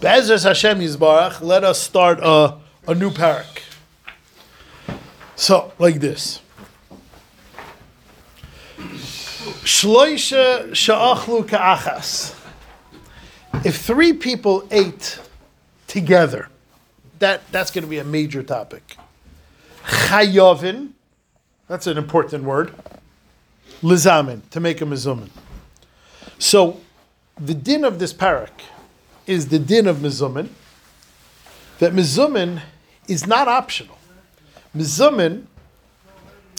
Be'ezras Hashem Yisbarach, let us start a, a new parak. So, like this. Shloisha sha'achlu ka'achas. If three people ate together, that, that's going to be a major topic. Chayovin, that's an important word. Lizamin, to make a mizumin. So, the din of this parak is the din of mizumin, that mizumin is not optional. Mizumin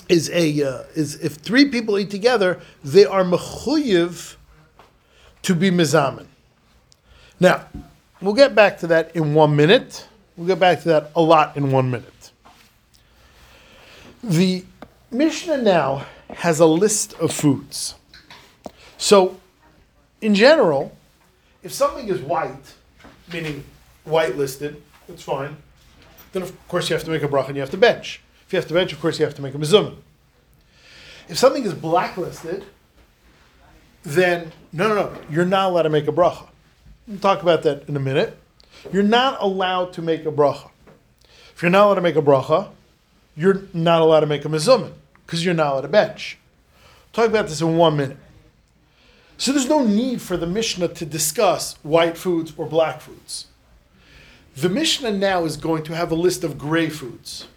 is a uh, is if three people eat together, they are mechuyev to be mizamin. Now, we'll get back to that in one minute. We'll get back to that a lot in one minute. The Mishnah now has a list of foods. So, in general, if something is white, meaning white listed, that's fine. Then of course you have to make a bracha and you have to bench. If you have to bench, of course you have to make a mizumah. If something is blacklisted, then no, no, no, you're not allowed to make a bracha. We'll talk about that in a minute. You're not allowed to make a bracha. If you're not allowed to make a bracha, you're not allowed to make a mizumah because you're not allowed to bench. Talk about this in one minute. So there's no need for the Mishnah to discuss white foods or black foods. The Mishnah now is going to have a list of gray foods.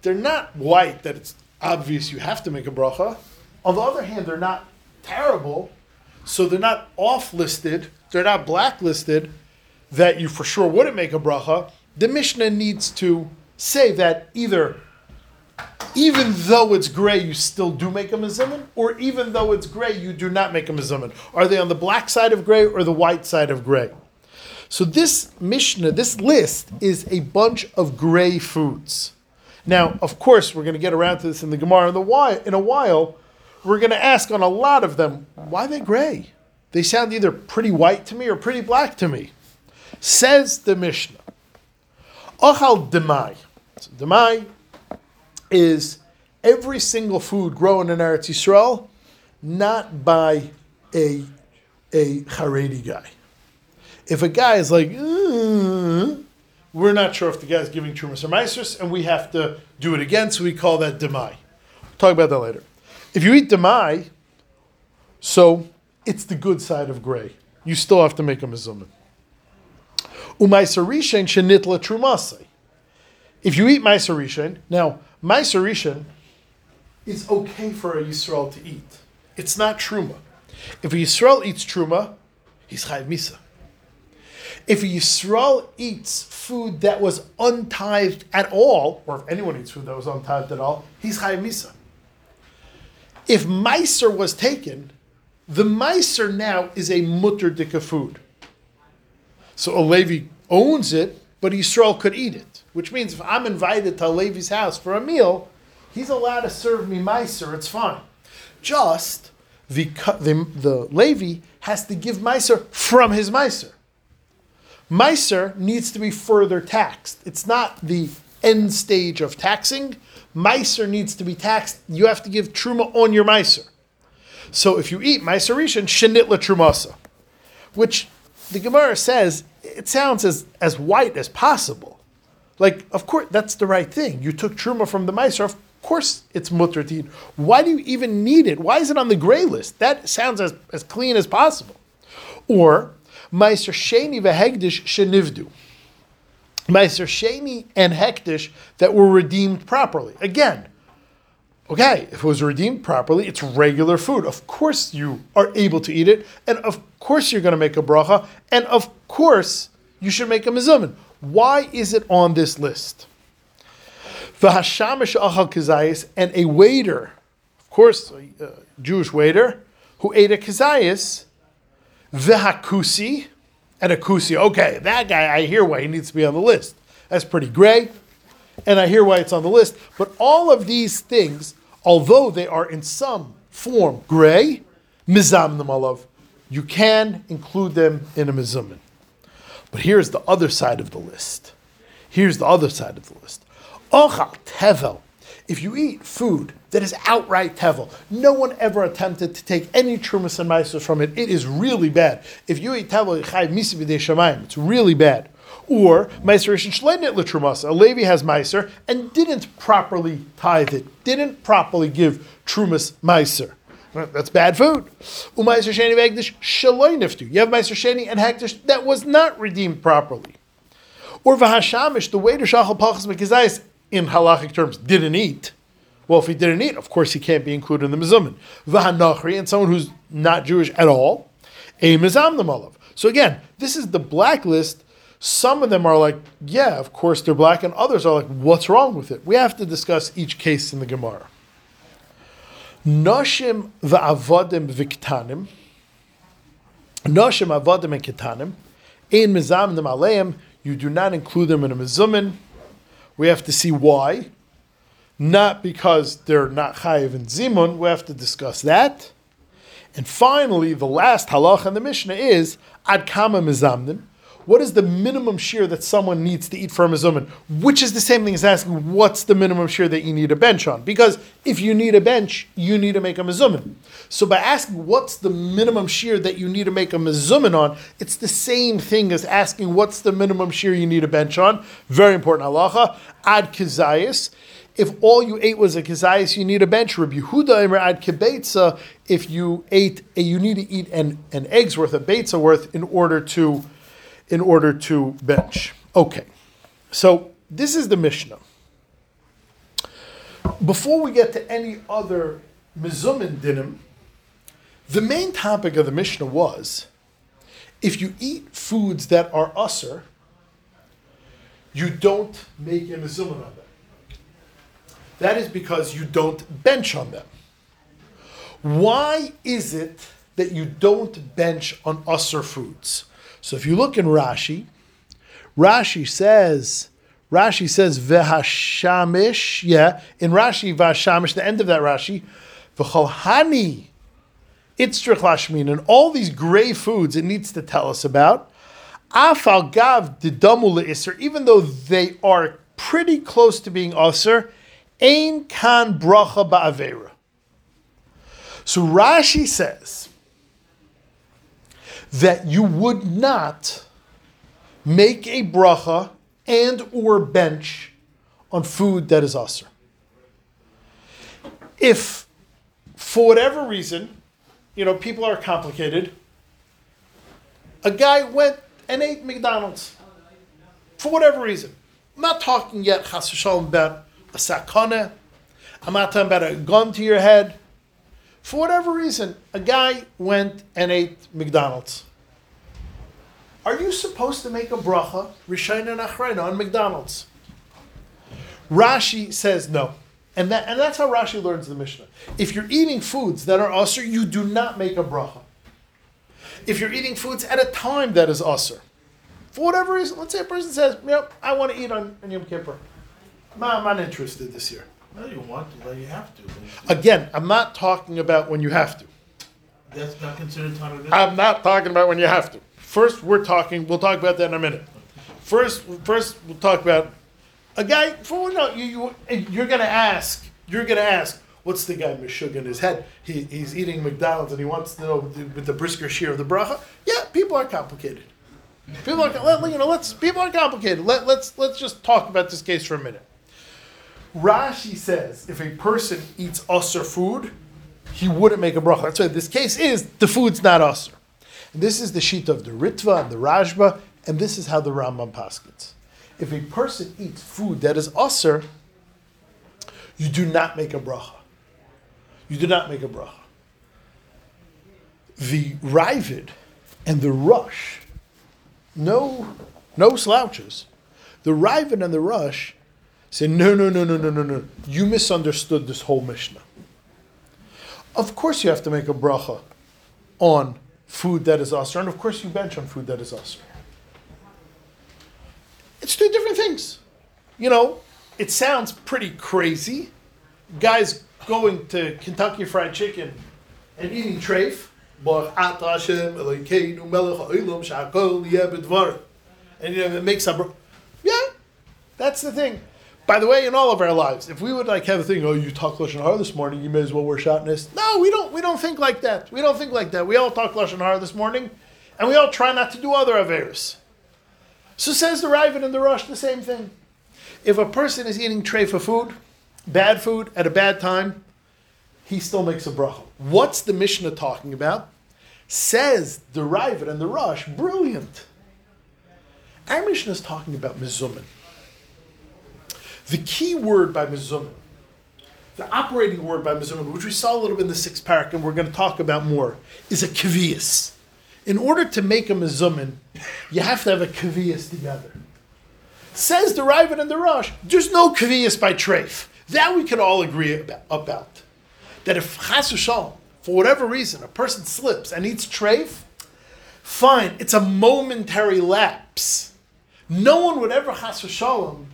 They're not white that it's obvious you have to make a bracha. On the other hand, they're not terrible, so they're not off listed, they're not blacklisted that you for sure wouldn't make a bracha. The Mishnah needs to say that either even though it's gray, you still do make a mizumin, or even though it's gray, you do not make a mizumin. Are they on the black side of gray or the white side of gray? So this Mishnah, this list, is a bunch of gray foods. Now, of course, we're going to get around to this in the Gemara in, the in a while. We're going to ask on a lot of them, why are they gray? They sound either pretty white to me or pretty black to me. Says the Mishnah, Ochal demai. So demai is every single food grown in Eretz Yisrael, not by a, a Haredi guy. If a guy is like, "Uh," we're not sure if the guy's giving Trumas or Meisers, and we have to do it again, so we call that Demai. Talk about that later. If you eat Demai, so it's the good side of gray. You still have to make a Mizuman. Umaisarishan shenitla Trumasai. If you eat Maisarishan, now Maisarishan is okay for a Yisrael to eat. It's not Truma. If a Yisrael eats Truma, he's Chayiv Misa. If a Yisrael eats food that was untithed at all, or if anyone eats food that was untithed at all, he's Chayiv Misa. If Meiser was taken, the Meiser now is a mutter dika food. So a Levi owns it, but Yisrael could eat it. Which means if I'm invited to Levi's house for a meal, he's allowed to serve me Meiser, it's fine. Just the, the, the Levi has to give Meiser from his Meiser. Meiser needs to be further taxed. It's not the end stage of taxing. Meiser needs to be taxed. You have to give truma on your Meiser. So if you eat Meiser Rishon, shenitla trumasa, which the Gemara says it sounds as, as white as possible. Like, of course, that's the right thing. You took truma from the Meiser. Of course, it's mutter to eat. Why do you even need it? Why is it on the gray list? That sounds as, as clean as possible. Or Meiser Sheni vehegdish shenivdu. Meiser Sheni and Hekdish that were redeemed properly. Again, okay, if it was redeemed properly, it's regular food. Of course you are able to eat it, and of course you're going to make a bracha, and of course you should make a mizumin. Why is it on this list? V'hashamish achal kizayis, and a waiter, of course, a Jewish waiter, who ate a kizayis, v'hakusi, and a kusi. Okay, that guy, I hear why he needs to be on the list. That's pretty gray, and I hear why it's on the list. But all of these things, although they are in some form gray, mizam alav, you can include them in a mizumin. But here's the other side of the list. Here's the other side of the list. Ochal tevel. If you eat food that is outright tevel, no one ever attempted to take any trumas and meiser from it. It is really bad. If you eat tevel, it's really bad. Or meiser shleinit l'trumasa. A Levi has meiser and didn't properly tithe it, didn't properly give trumas meiser. That's bad food. Umaiser sheni shaloi niftu. You have meiser sheni and hektish that was not redeemed properly. Or Vahashamish, the waiter shachal palchas mekizayis in halachic terms didn't eat. Well, if he didn't eat, of course he can't be included in the mizumin. V'hanachri, and someone who's not Jewish at all, a the So again, this is the blacklist. Some of them are like, yeah, of course they're black, and others are like, what's wrong with it? We have to discuss each case in the Gemara. Noshim va'avodim viktanim. Noshim avodim and ketanim. In mizam the aleim, you do not include them in a mizumin. We have to see why. Not because they're not chayiv and zimun. We have to discuss that. And finally, the last halach in the Mishnah is ad kama mizamnin. What is the minimum shear that someone needs to eat for a mezumin? Which is the same thing as asking what's the minimum shear that you need a bench on? Because if you need a bench, you need to make a mezumin. So by asking what's the minimum shear that you need to make a mezumin on, it's the same thing as asking what's the minimum shear you need a bench on. Very important halacha. Ad kizayis if all you ate was a kizayis, you need a bench. Rabbi Yehuda ad kibetza. If you ate, you need to eat an, an egg's worth, a betza worth, in order to in order to bench. Okay, so this is the Mishnah. Before we get to any other mizumin dinim, the main topic of the Mishnah was if you eat foods that are usser, you don't make a mizumin on them. That is because you don't bench on them. Why is it that you don't bench on usser foods? So if you look in Rashi, Rashi says, Rashi says vehashamish. Yeah, in Rashi vehashamish, the end of that Rashi, v'cholhani itzrich lashmin, and all these gray foods it needs to tell us about. Afal gav didamu le'isr, even though they are pretty close to being aser, ein kan bracha ba'avera. So Rashi says that you would not make a bracha and or bench on food that is usher. If for whatever reason, you know, people are complicated, a guy went and ate McDonald's for whatever reason. I'm not talking yet, chas about a sakana. I'm not talking about a gun to your head. For whatever reason, a guy went and ate McDonald's. Are you supposed to make a bracha, Rishayna and Achrayna, on McDonald's? Rashi says no. And, that, and that's how Rashi learns the Mishnah. If you're eating foods that are usr, you do not make a bracha. If you're eating foods at a time that is usr, for whatever reason, let's say a person says, yep, I want to eat on, on Yom Kippur. I'm not interested this year. No, you want to, but you have to. Again, I'm not talking about when you have to. That's not considered time of I'm not talking about when you have to. First, we're talking. We'll talk about that in a minute. First, first we'll talk about a guy. For no, you, you you're gonna ask. You're gonna ask. What's the guy mishug in his head? He, he's eating McDonald's and he wants to know with the brisker shear of the bracha. Yeah, people are complicated. People are let, you know. Let's people are complicated. Let, let's let's just talk about this case for a minute. Rashi says if a person eats usher food, he wouldn't make a bracha. That's why this case is the food's not usher. And this is the sheet of the Ritva and the Rashba, and this is how the Rambam paskins. If a person eats food that is usher, you do not make a bracha. You do not make a bracha. The Ravid and the Rush, no, no slouches. The Ravid and the Rush say, no, no, no, no, no, no, no. You misunderstood this whole Mishnah. Of course, you have to make a bracha on food that is usher, and of course, you bench on food that is usher. It's two different things. You know, it sounds pretty crazy. Guys going to Kentucky Fried Chicken and eating treif. And you know, it makes up. Yeah, that's the thing. By the way, in all of our lives, if we would like have a thing, oh, you talk lashon hara this morning, you may as well wear shatnez. No, we don't. We don't think like that. We don't think like that. We all talk lashon hara this morning, and we all try not to do other averos. So says the Raven and the Rush the same thing. If a person is eating treifa food, bad food at a bad time, he still makes a bracha. What's the Mishnah talking about? Says the Raven and the Rush, brilliant. Our Mishnah is talking about mizumin. The key word by mizumin, the operating word by mizumin, which we saw a little bit in the sixth parak, and we're going to talk about more, is a kavias. In order to make a mizumin, you have to have a kavias together. Says the Raven and the Rush, there's no kavias by treif. That we can all agree about. That if chas for whatever reason, a person slips and eats treif, fine, it's a momentary lapse. No one would ever chas v'shalom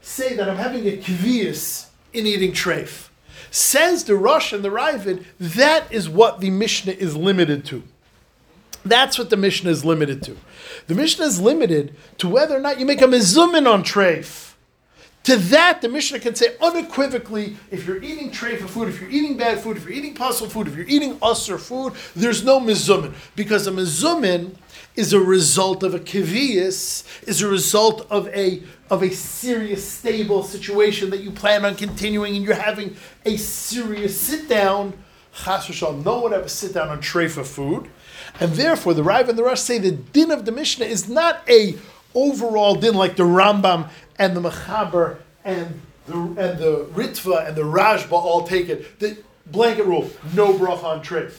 say that I'm having a kvias in eating treif. Says the Rosh and the Ravid, that is what the Mishnah is limited to. That's what the Mishnah is limited to. The Mishnah is limited to whether or not you make a mezumin on treif. To that, the Mishnah can say unequivocally, if you're eating treif food, if you're eating bad food, if you're eating puzzle food, if you're eating usser food, there's no mezumin. Because a mezumin is a result of a kivius, is a result of a of a serious, stable situation that you plan on continuing, and you're having a serious sit down. Chas v'shalom, no one ever sit down on treifa food, and therefore the Rav and the Rush say the din of the Mishnah is not a overall din like the Rambam and the Mechaber and the and the Ritva and the Rashba all take it. The blanket rule: no bracha on treif.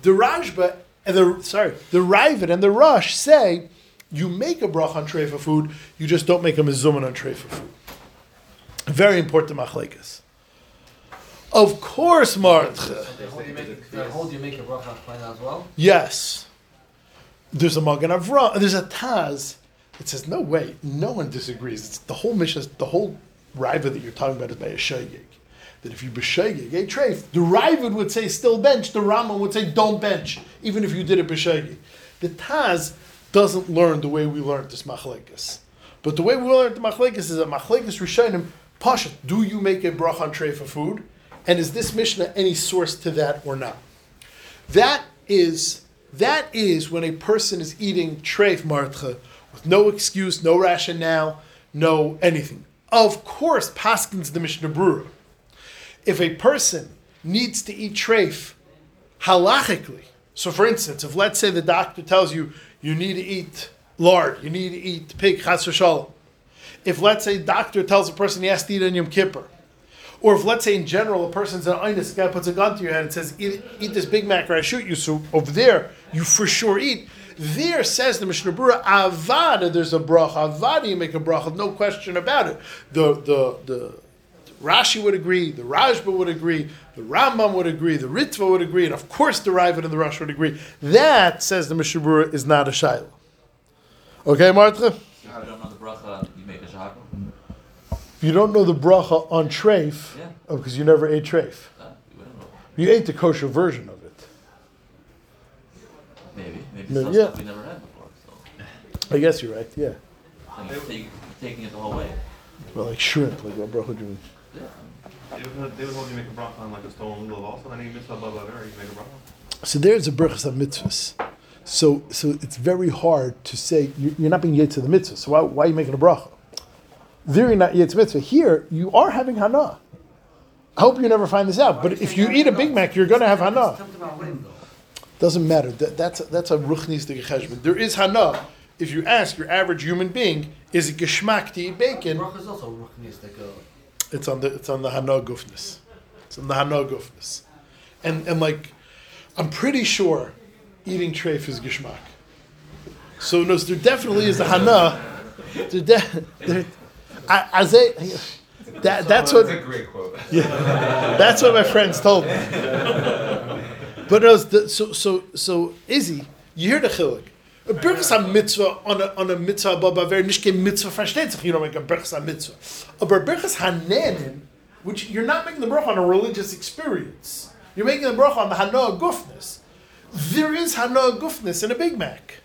The Rashba and the sorry, the Ravid and the Rush say you make a brach on treifa food, you just don't make a mezuman on treifa food. Very important machlekes. Of course, Martcha. They hold you make a bracha as well. Yes. There's a Magen Avram. There's a Taz. It says no way. No one disagrees. It's the whole mission. The whole riva that you're talking about is by a shaygig. That if you b'shaygig a treif, the riva would say still bench. The Rama would say don't bench, even if you did it b'shaygig. The Taz doesn't learn the way we learned this machlekes. But the way we learned the machlekes is that machlekes rishonim pasha. Do you make a brach on treifa food? And is this mishnah any source to that or not? That is that is when a person is eating treif martcha with no excuse, no rationale, no anything. Of course, paskins the Mishnah Brura. If a person needs to eat treif halachically, so for instance, if let's say the doctor tells you you need to eat lard, you need to eat pig. If let's say doctor tells a person he has to eat on Yom Kippur, or if let's say in general a person's an einus, guy puts a gun to your head and says, eat, eat this Big Mac or I shoot you, so over there you for sure eat. There says the Mishnah Brura, Avada, there's a bracha. Avada, you make a bracha, no question about it. The, the, the, Rashi would agree, the Rashba would agree, the Rambam would agree, the Ritva would agree, and of course the Ravid and the Rosh would agree. That, says the Mishnah Brura, is not a Shaila. Okay, Martha? If you don't know the bracha, you make a shahakal? If you don't know the bracha on treif, Yeah. oh, because you never ate treif. Uh, we don't know. You ate the kosher version of it. Maybe. Maybe some yeah. stuff we never had before. So I guess you're right, yeah. you're take, taking it the whole way. Well, like shrimp, like what bracha do. They would, they would hold you make a bracha on like a stolen lulav also, then you miss a baba there, you make a bracha. So there's a brachas of mitzvahs. So, so it's very hard to say you- you're not being yet to the mitzvah. So why, why are you making a bracha? There you're not yet to mitzvah. Here you are having hana. I hope you never find this out. But if you eat a Big Mac, you're going to have hana. Talked about when though. Doesn't matter. That, that's a, that's a ruchnis de cheshbon. There is hana. If you ask your average human being, is it geschmack to eat bacon? Bracha is also ruchnis that go. It's on the it's on the hana gufness. It's on the hana gufness, and and like, I'm pretty sure, eating treif is gishmak. So no, there definitely is a hana. There, de- there, I, I say, that that's what That's a great quote. that's what my friends told me. But no, so so so Izzy, you hear the chiluk. A berchas a mitzvah on a on a mitzvah baba ver nicht kein mitzvah versteht sich. You don't make a berchas a mitzvah. A berchas hanenin, which you're not making the bracha on a religious experience. You're making the bracha on the hanoah gufness. There is hanoah gufness in a Big Mac.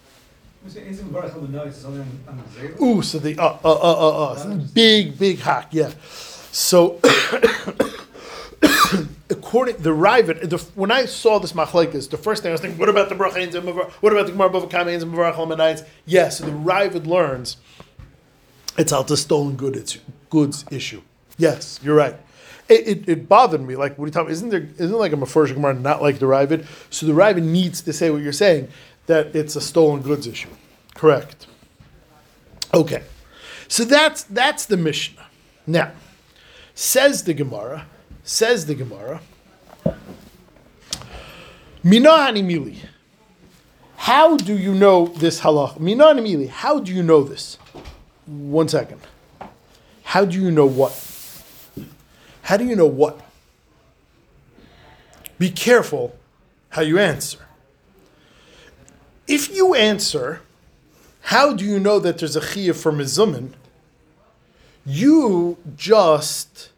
Is it Baruch Hu it's only on, on the Zayla? Ooh, so the uh uh uh uh, uh big big hack, yeah. So according the Ravid, the, when I saw this machlekes, the first thing I was thinking, what about the brachains and what about the gemara bava kamains and lamanains? Yes, so the Ravid learns it's out the stolen goods goods issue. Yes, you're right. It, it, it bothered me. Like, what are you talking? Isn't there? Isn't like a mafresh gemara not like the Ravid? So the Ravid needs to say what you're saying that it's a stolen goods issue. Correct. Okay, so that's that's the Mishnah. Now, says the Gemara, says the Gemara, Mili. How do you know this halach? Mili. How do you know this? One second. How do you know what? How do you know what? Be careful how you answer. If you answer, how do you know that there's a chiyah for mizumin? You just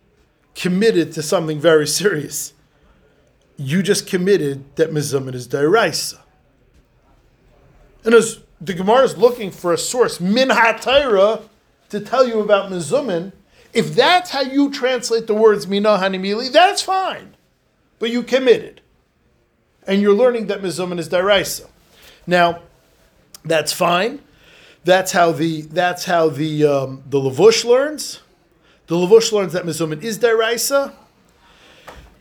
committed to something very serious. You just committed that mizumin is dairaisa. And as the Gemara is looking for a source, min ha'tayra, to tell you about mizumin, if that's how you translate the words mina hanimili, that's fine. But you committed. And you're learning that mizumin is dairaisa. Now, that's fine. That's how the that's how the um, the Lavush learns. The Lavush learns that Mizumin is Deraisa.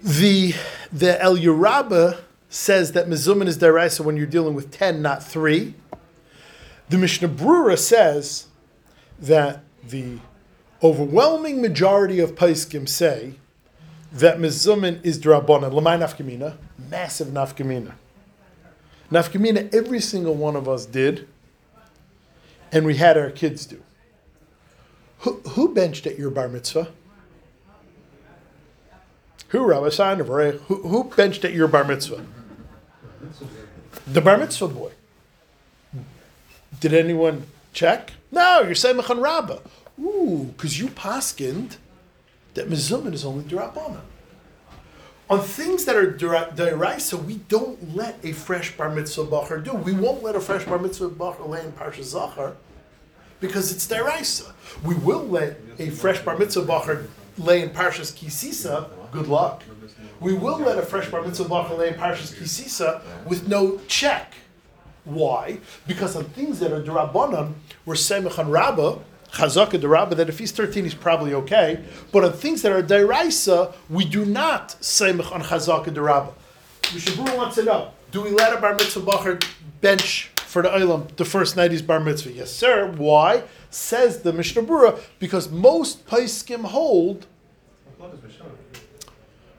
The the El Yerabba says that Mizumin is Deraisa when you're dealing with ten, not three. The Mishnah Brura says that the overwhelming majority of Paiskim say that Mizumin is Drabanan. Lamai Nafkamina, massive Nafkamina. Nafkamina, every single one of us did and we had our kids do. Who, who benched at your bar mitzvah? Who, Rabbi of Who, who benched at your bar mitzvah? The bar mitzvah boy. Did anyone check? No, you're saying Mechan Rabbah. Ooh, because you paskind that Mizumin is only Durabana. On things that are deraisa, we don't let a fresh bar mitzvah bacher do. We won't let a fresh bar mitzvah bacher lay in parsha zachar because it's deraisa. We will let a fresh bar mitzvah bacher lay in parshas kisisa. Good luck. We will let a fresh bar mitzvah lay in parshas kisisa with no check. Why? Because on things that are derabanan, we're semich on rabbah Chazaka Darabba that if he's 13, he's probably okay. But on things that are Dairaisa, we do not say on Chazaka Darabba. Mishabur wants to know do we let a bar mitzvah bacher bench for the Olam the first night he's bar mitzvah? Yes, sir. Why? Says the Mishnah Brura, because most Paiskim hold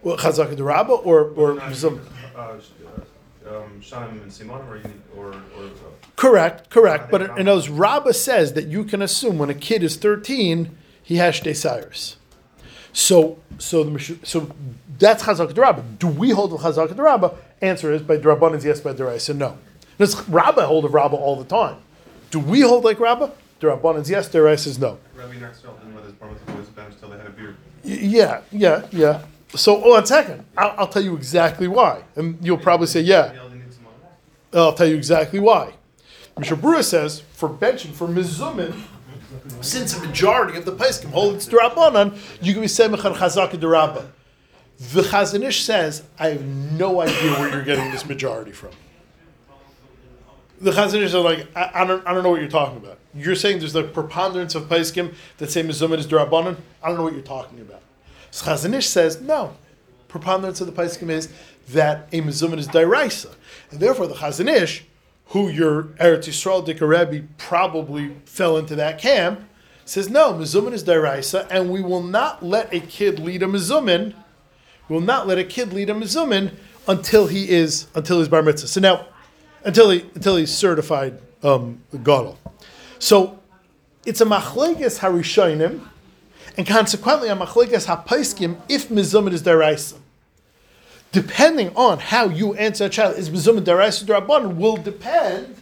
well, Chazaka Darabba or, or Mizum. Uh, um, Shanim and Simon, or, you, or, or uh, Correct, correct. But in those Rabba says that you can assume when a kid is thirteen, he has desires. So, so the so that's chazak Rabbah. Do we hold of chazak Rabba? Answer is by Draban is yes, by Deraisa no. Does Rabba hold of Rabba all the time? Do we hold like Rabba? Draban is yes, Deraisa is no. Rabbi didn't let his bar mitzvah boys bench till they had a beard. Yeah, yeah, yeah. So, oh, one second. I'll, I'll tell you exactly why, and you'll probably say, yeah. I'll tell you exactly why. Mishnah Brura says for benching for mizumin, since a majority of the Paiskim hold it's Durabanan, you can be semich on Chazaka Durabba. The Chazanish says, I have no idea where you're getting this majority from. The Chazanish are like, I, I, don't, I don't know what you're talking about. You're saying there's the preponderance of Paiskim that say mizumin is Durabanan. I don't know what you're talking about. Chazanish says, no. Preponderance of the Paiskim is that a mizumin is Dairaisa. And therefore the Chazanish, who your Eretz Yisrael Dika Rebbe probably fell into that camp, says no, Mizumin is Dairaisa, and we will not let a kid lead a Mizumin. We will not let a kid lead a Mizumin until he is until he's bar mitzvah. So now, until he until he's certified um, gadol. So it's a machleges harishonim, and consequently a machleges hapaiskim if Mizumin is Dairaisa depending on how you answer a child, is Mizumin Daraisa Darabban, will depend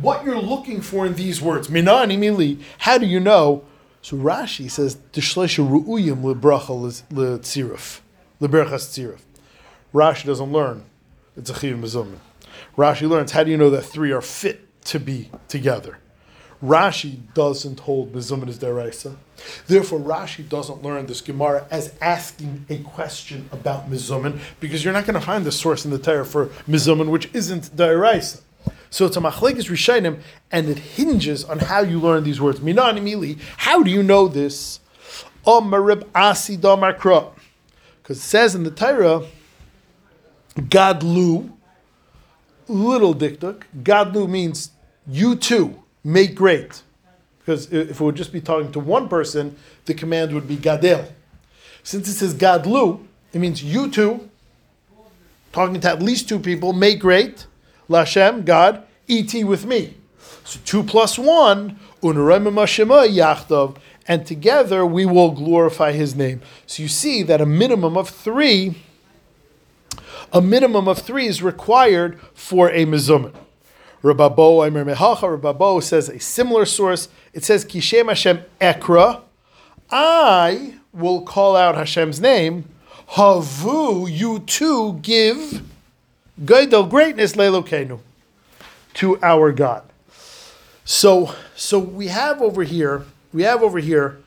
what you're looking for in these words. Minani Mili, how do you know? So Rashi says, Dishlesha Ru'uyim Libracha Litzirif. Liberachas Tzirif. Rashi doesn't learn. It's a Chiv Mizumin. Rashi learns, how do you know that three are fit to be together. Rashi doesn't hold Mizuman as deraisa. Therefore, Rashi doesn't learn this Gemara as asking a question about Mizuman because you're not going to find the source in the Torah for Mizuman which isn't deraisa. So it's a machlekes rishayim, and it hinges on how you learn these words. Minan imili. How do you know this? Omarib asi damakra. Because it says in the Torah, Gadlu, little diktuk. Gadlu means you too make great. Because if it would just be talking to one person, the command would be Gadel. Since it says Gadlu, it means you two, talking to at least two people, make great. Lashem, God, et with me. So two plus one, yachdav, and together we will glorify his name. So you see that a minimum of three, a minimum of three is required for a mizuman. Rababo Aimer Mehacha, Rababo says a similar source. It says, Kishem Hashem Ekra, I will call out Hashem's name. Havu, you too give Gaidel greatness Leilokenu to our God. So, so we have over here, we have over here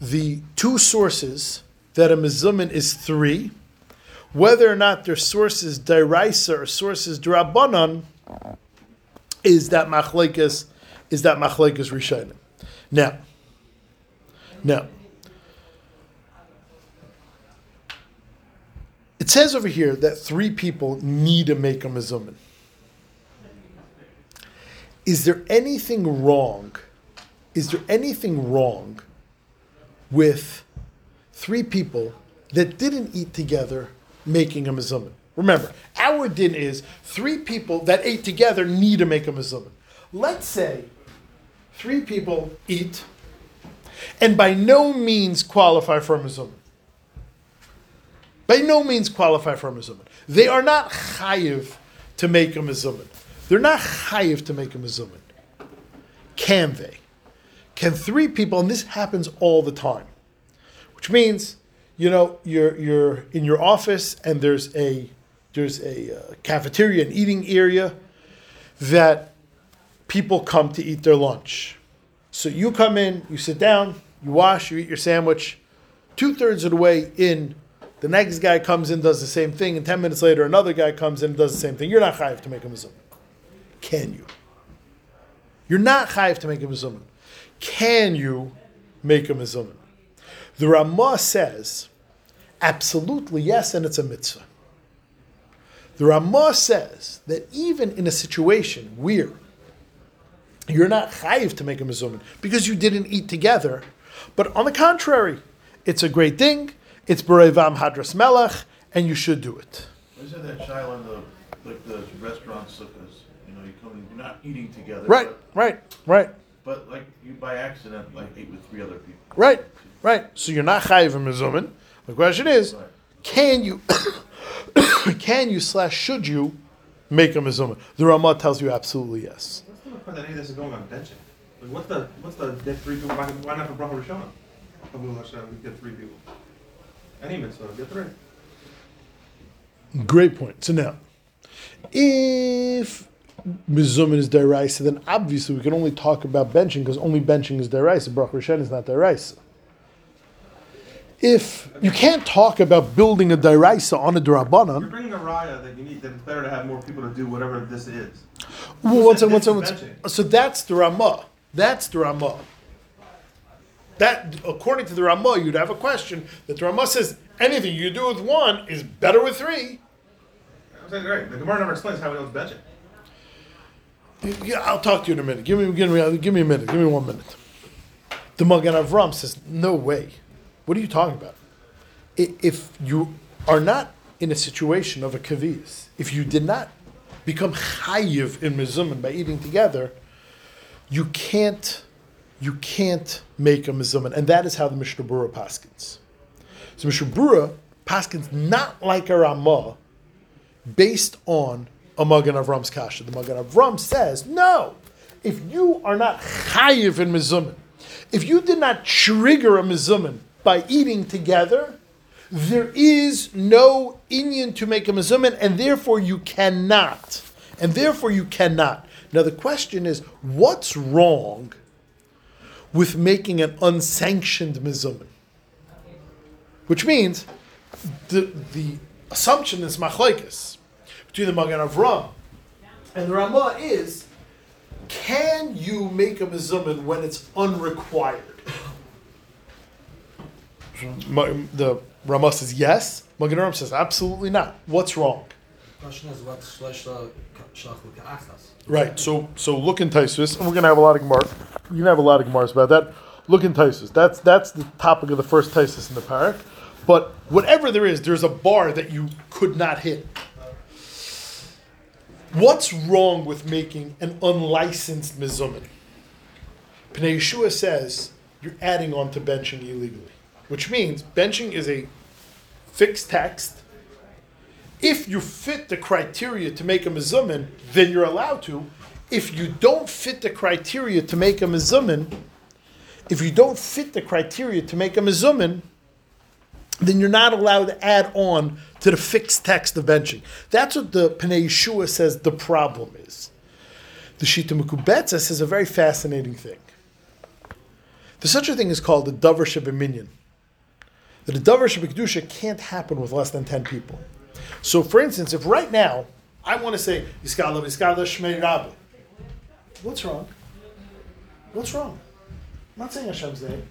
the two sources that a mizumin is three. Whether or not their sources deraisa or sources drabanan is that machlekes is that machlekes rishonim. Now, now, it says over here that three people need to make a mizumin. Is there anything wrong? Is there anything wrong with three people that didn't eat together making a mizumin? Remember, our din is three people that ate together need to make a mizumin. Let's say three people eat and by no means qualify for a mizumin. By no means qualify for a mizumin. They are not chayiv to make a mizumin. They're not chayiv to make a mizumin. Can they? Can three people, and this happens all the time, which means, you know, you're you're in your office and there's a there's a uh, cafeteria, an eating area that people come to eat their lunch. So you come in, you sit down, you wash, you eat your sandwich. Two thirds of the way in, the next guy comes in, does the same thing, and ten minutes later, another guy comes in and does the same thing. You're not chayiv to make a mizum. Can you? You're not chayiv to make a mizum. Can you make a mizum? The Ramah says, absolutely yes, and it's a mitzvah. The Ramah says that even in a situation where you're not chayiv to make a mizumin because you didn't eat together, but on the contrary, it's a great thing. It's berevam hadras melech, and you should do it. Isn't that shaila in the, like the restaurant sukkahs, you know, you come in, you're not eating together. Right, but- right, right, But like you by accident, like ate with three other people. right, right. So you're not chayiv in mizumin. The question is, Right. Can you, can you slash should you make a mizumin? The Rama tells you absolutely yes. What's the point that any of this is going on benching? Like, what's the, what's the, get three people, why, why not for Bracha Rishona? Kabul Hashem, we get three people. Any mitzvah, get three. Great point. So now, if mizumin is deraisa, then obviously we can only talk about benching because only benching is deraisa. Baruch Hashem is not deraisa. If you can't talk about building a deraisa on a You're bringing a raya that you need, that it's better to have more people to do whatever this is. well, what's said what's what's so that's the Ramah. That's the Ramah. That according to the Ramah, you'd have a question that the Ramah says anything you do with one is better with three. I'm saying, great, the Gemara never explains how it knows benching. Yeah, I'll talk to you in a minute. Give me, give me, give me a minute. Give me one minute. The Magen Avram says, "No way. What are you talking about? If you are not in a situation of a kaviz, if you did not become chayiv in mizumin by eating together, you can't, you can't make a mizumin, and that is how the Mishnah Berurah paskins. So Mishnah Berurah paskins not like a Ramah, based on a Magen Avram's kasha. The Magen Avram says, no, if you are not chayiv in mizumin, if you did not trigger a mizumin by eating together, there is no Inyan to make a mizumin, and therefore you cannot. And therefore you cannot. Now the question is, what's wrong with making an unsanctioned mizumin? Which means the the assumption is machlekes between the Magen Avram and the Ramah is, can you make a mizumin when it's unrequired? The Ramah says yes. Magen Avram says absolutely not. What's wrong? Question is what shlosh la shalach l'ka'achas. Right. So so look in Taisus, and we're gonna have a lot of gemara. We're gonna have a lot of gemaras about that. Look in Taisus. That's that's the topic of the first Taisus in the parak. But whatever there is, there's a bar that you could not hit. What's wrong with making an unlicensed mizumin? Pnei Yeshua says you're adding on to benching illegally, which means benching is a fixed text. If you fit the criteria to make a mizumin, then you're allowed to. If you don't fit the criteria to make a mizumin, if you don't fit the criteria to make a mizumin, then you're not allowed to add on to the fixed text of benching. That's what the Pnei Yeshua says the problem is. The Shita Mekubetza says a very fascinating thing. There's such a thing as called the Dover Shabbat That a Dover Shabbat can't happen with less than 10 people. So, for instance, if right now I want to say Yiskala Yiskala Shmei Rabbi, what's wrong? What's wrong? I'm not saying Hashem's name.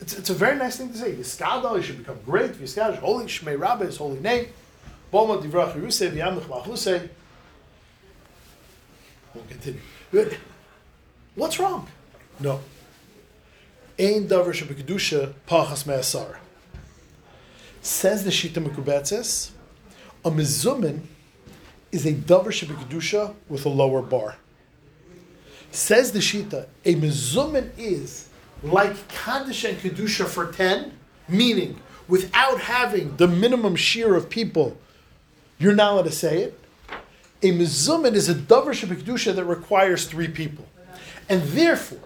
It's, it's a very nice thing to say. Yiskala, you should become great. Yiskala holy. Shmei Rabbi is holy name. Boma Divrach Yerusei V'yamich Machlusei. We'll continue. What's wrong? No. Ein davar shebekdusha pachas me'asar. Says the Shita Mekubetzes, a mizumin is a davar shebekdusha with a lower bar. Says the Shita, a mizumin is like kaddish and kedusha for ten, meaning without having the minimum shear of people, you're not allowed to say it. A mizumin is a davar shebekdusha that requires three people, and therefore,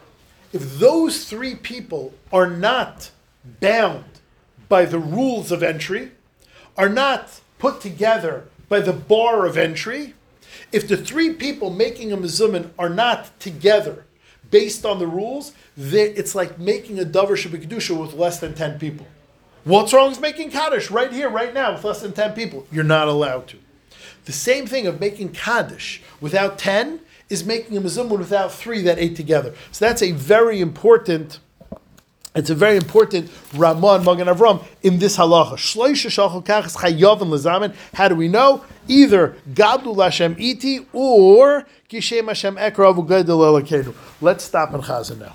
if those three people are not bound by the rules of entry, are not put together by the bar of entry, if the three people making a mizumin are not together based on the rules, it's like making a davar shabikdusha with less than 10 people. What's wrong with making kaddish right here, right now, with less than 10 people? You're not allowed to. The same thing of making kaddish without 10 is making a mizumin without three that ate together. So that's a very important it's a very important Ramon Magen Avram in this halacha. How do we know? Either Gadul Hashem iti or Kishem Hashem ekra avu gadol. Let's stop in Chazan now.